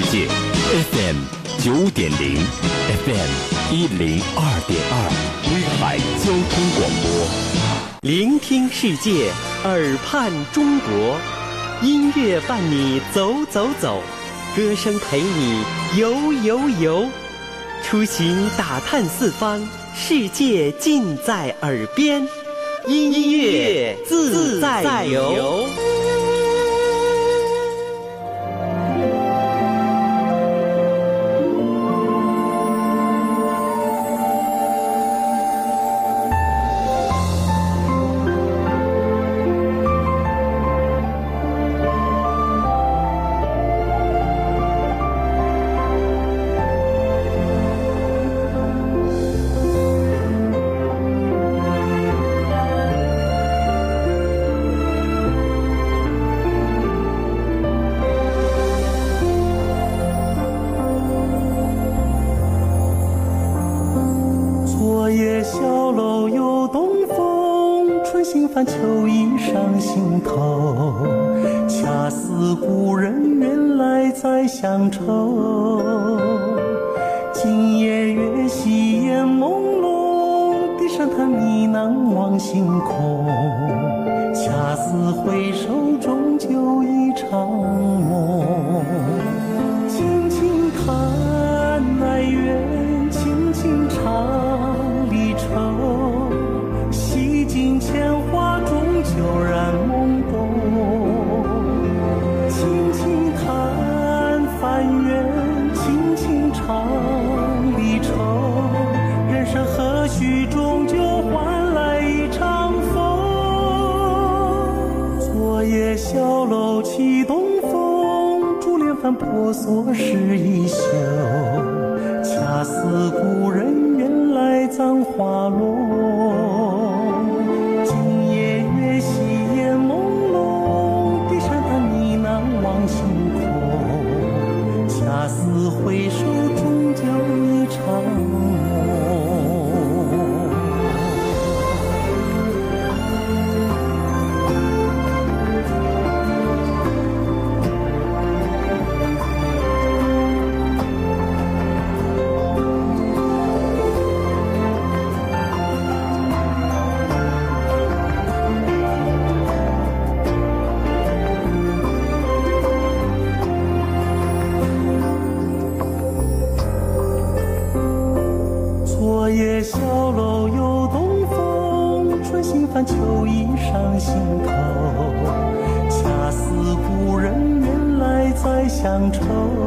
世界，FM 九点零，FM 一零二点二，威海交通广播。聆听世界，耳畔中国，音乐伴你走走走，歌声陪你游游游，出行打探四方，世界尽在耳边，音乐自在游。小楼又东风，春心泛秋意上心头。恰似故人远来再乡愁。今夜月稀烟朦胧，低声叹呢喃望星空。恰似回首，终究一场梦。婆娑湿衣袖。恰似故人愁。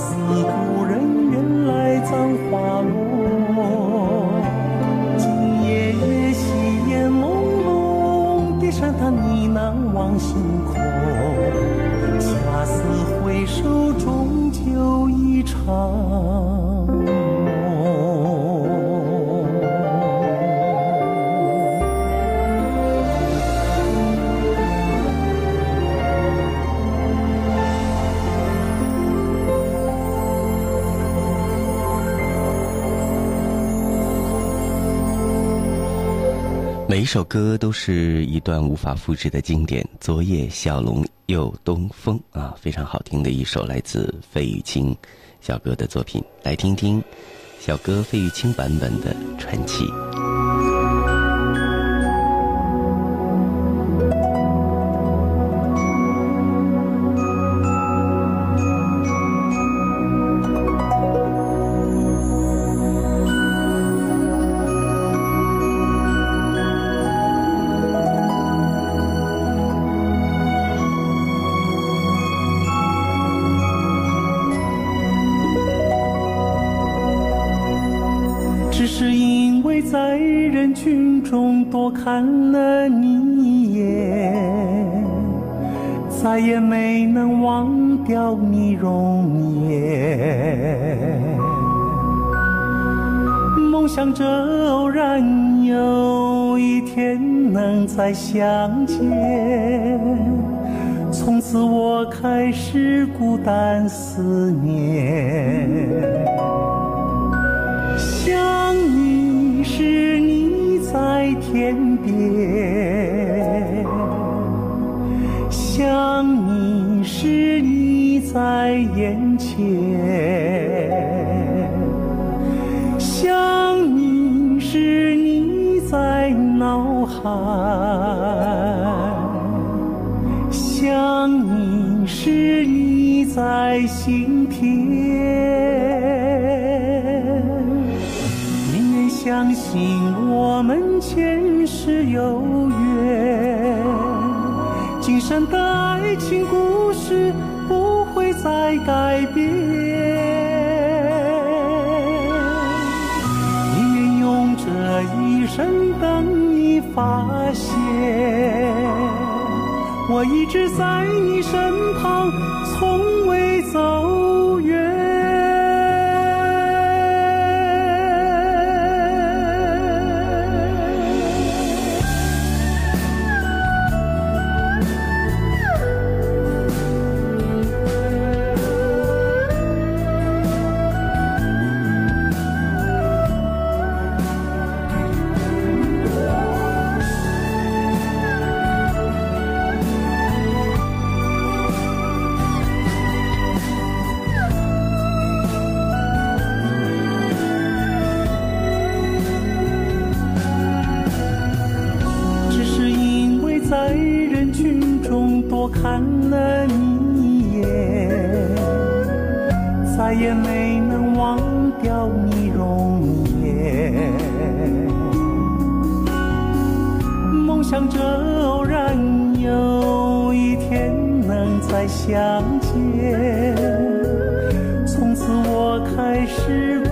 恰每一首歌都是一段无法复制的经典。昨夜小龙又东风啊，非常好听的一首来自费玉清小哥的作品，来听听小哥费玉清版本的《传奇》。看了你一眼，再也没能忘掉你容颜。梦想着偶然有一天能再相见，从此我开始孤单思念。想你时你天边，想你时你在眼前，想你时你在脑海，想你时你在心田。宁愿相信我们前世有缘，今生的爱情故事不会再改变。宁愿用这一生等你发现，我一直在你身旁，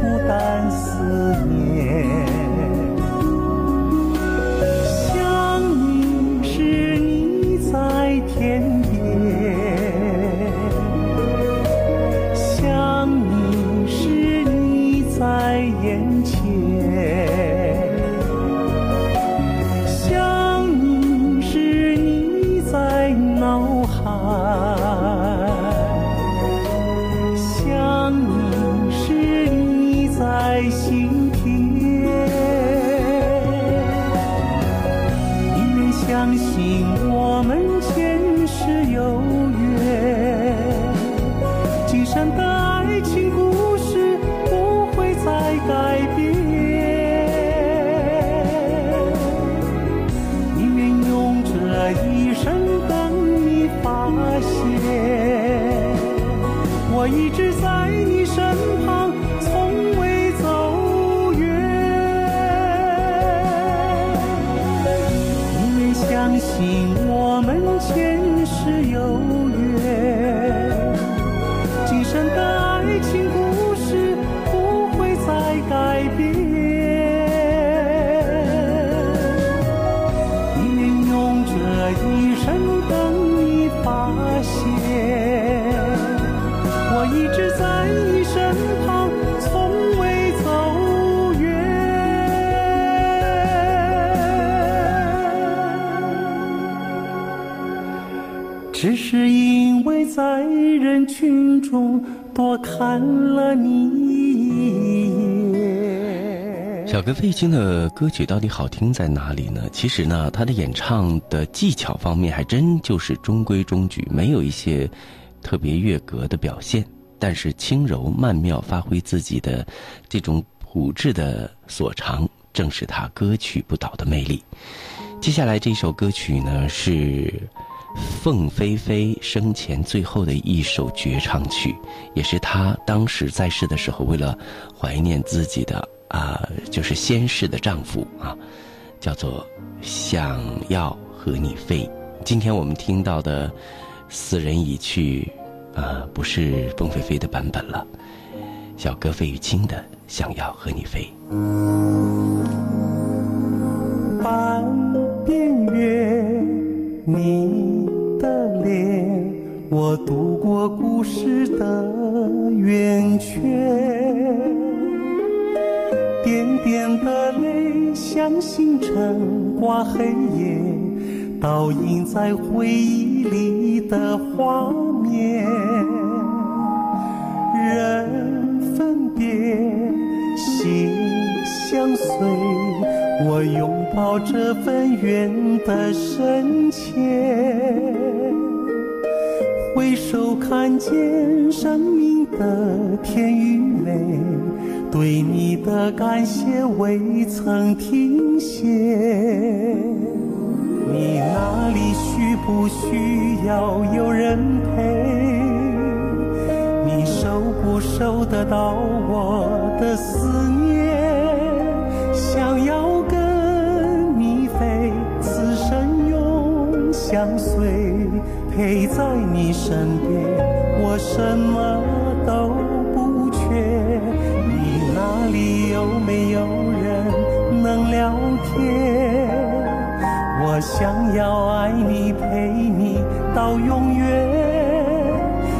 孤单思念。信我们前世有缘，只是因为在人群中多看了你一眼。小哥费玉清的歌曲到底好听在哪里呢？其实呢，他的演唱的技巧方面还真就是中规中矩，没有一些特别越格的表现。但是轻柔曼妙，发挥自己的这种朴质的所长，正是他歌曲不倒的魅力。接下来这首歌曲呢是凤飞飞生前最后的一首绝唱曲，也是她当时在世的时候为了怀念自己的啊、就是先世的丈夫啊，叫做《想要和你飞》。今天我们听到的《死人已去》啊、不是凤飞飞的版本了，小哥费玉清的《想要和你飞》。半边月，你，我度过故事的圆圈。点点的泪像星辰挂黑夜，倒映在回忆里的画面。人分别，心相随，我拥抱这份缘的深切。回首看见生命的甜与美，对你的感谢未曾停歇。你那里需不需要有人陪？你收不收得到我的思念？想要跟你飞，此生永相随，陪在你身边，我什么都不缺。你那里有没有人能聊天？我想要爱你，陪你到永远，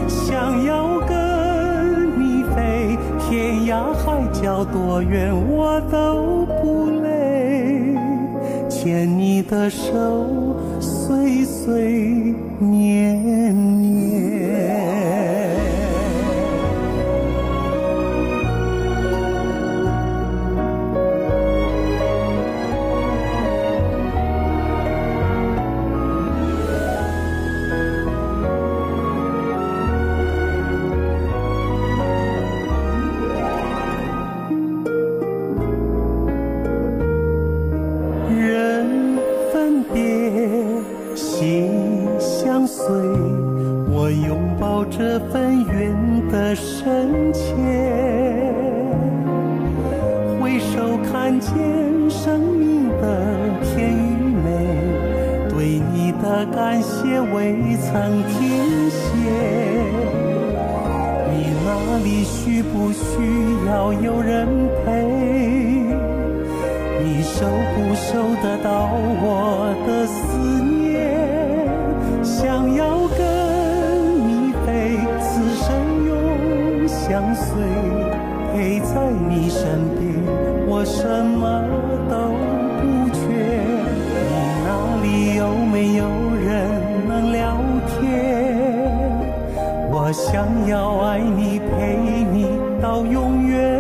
想要跟你飞，天涯海角多远我都不累，牵你的手，岁岁年。停歇。你那里需不需要有人陪？你收不收得到我的思念？想要跟你飞，此生永相随，陪在你身边，我什么都不缺。你那里有没有我想要爱你，陪你到永远。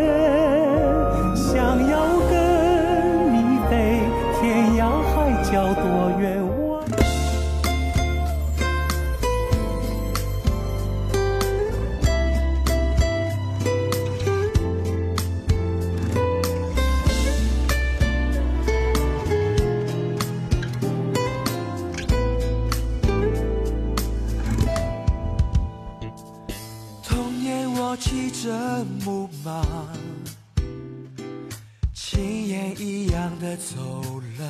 马，亲眼一样的走了，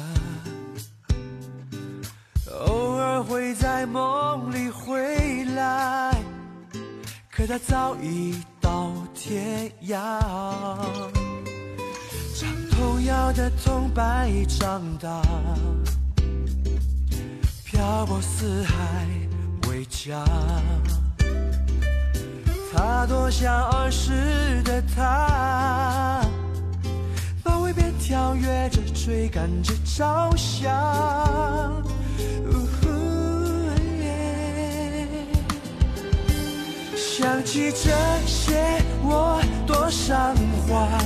偶尔会在梦里回来，可他早已到天涯。唱童谣的铜白长大，漂泊四海为家。他多像儿时的他，马尾辫跳跃着，追赶着朝霞。想起这些，我多伤怀，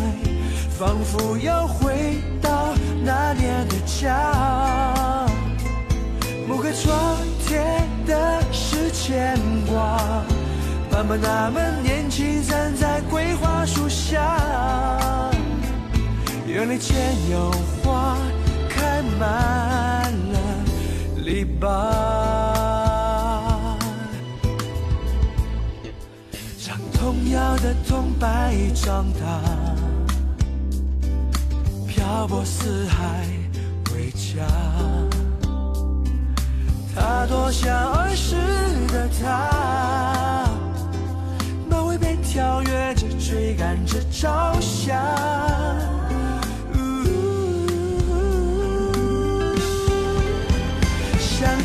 仿佛又回到那年的家。某个窗贴的是牵挂。爸爸那么年轻，站在桂花树下，园里牵牛花开满了篱笆。唱童谣的铜白长大，漂泊四海回家。他多像儿时的他。跳跃着，追赶着朝霞。呜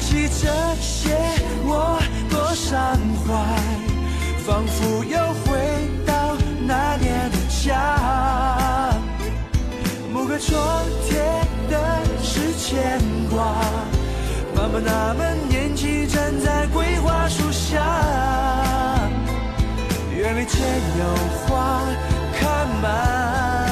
起这些，我多伤怀，仿佛又回到那年的家。某个窗贴的是牵挂，妈妈那么年轻站在桂花树下，眼里却有花开满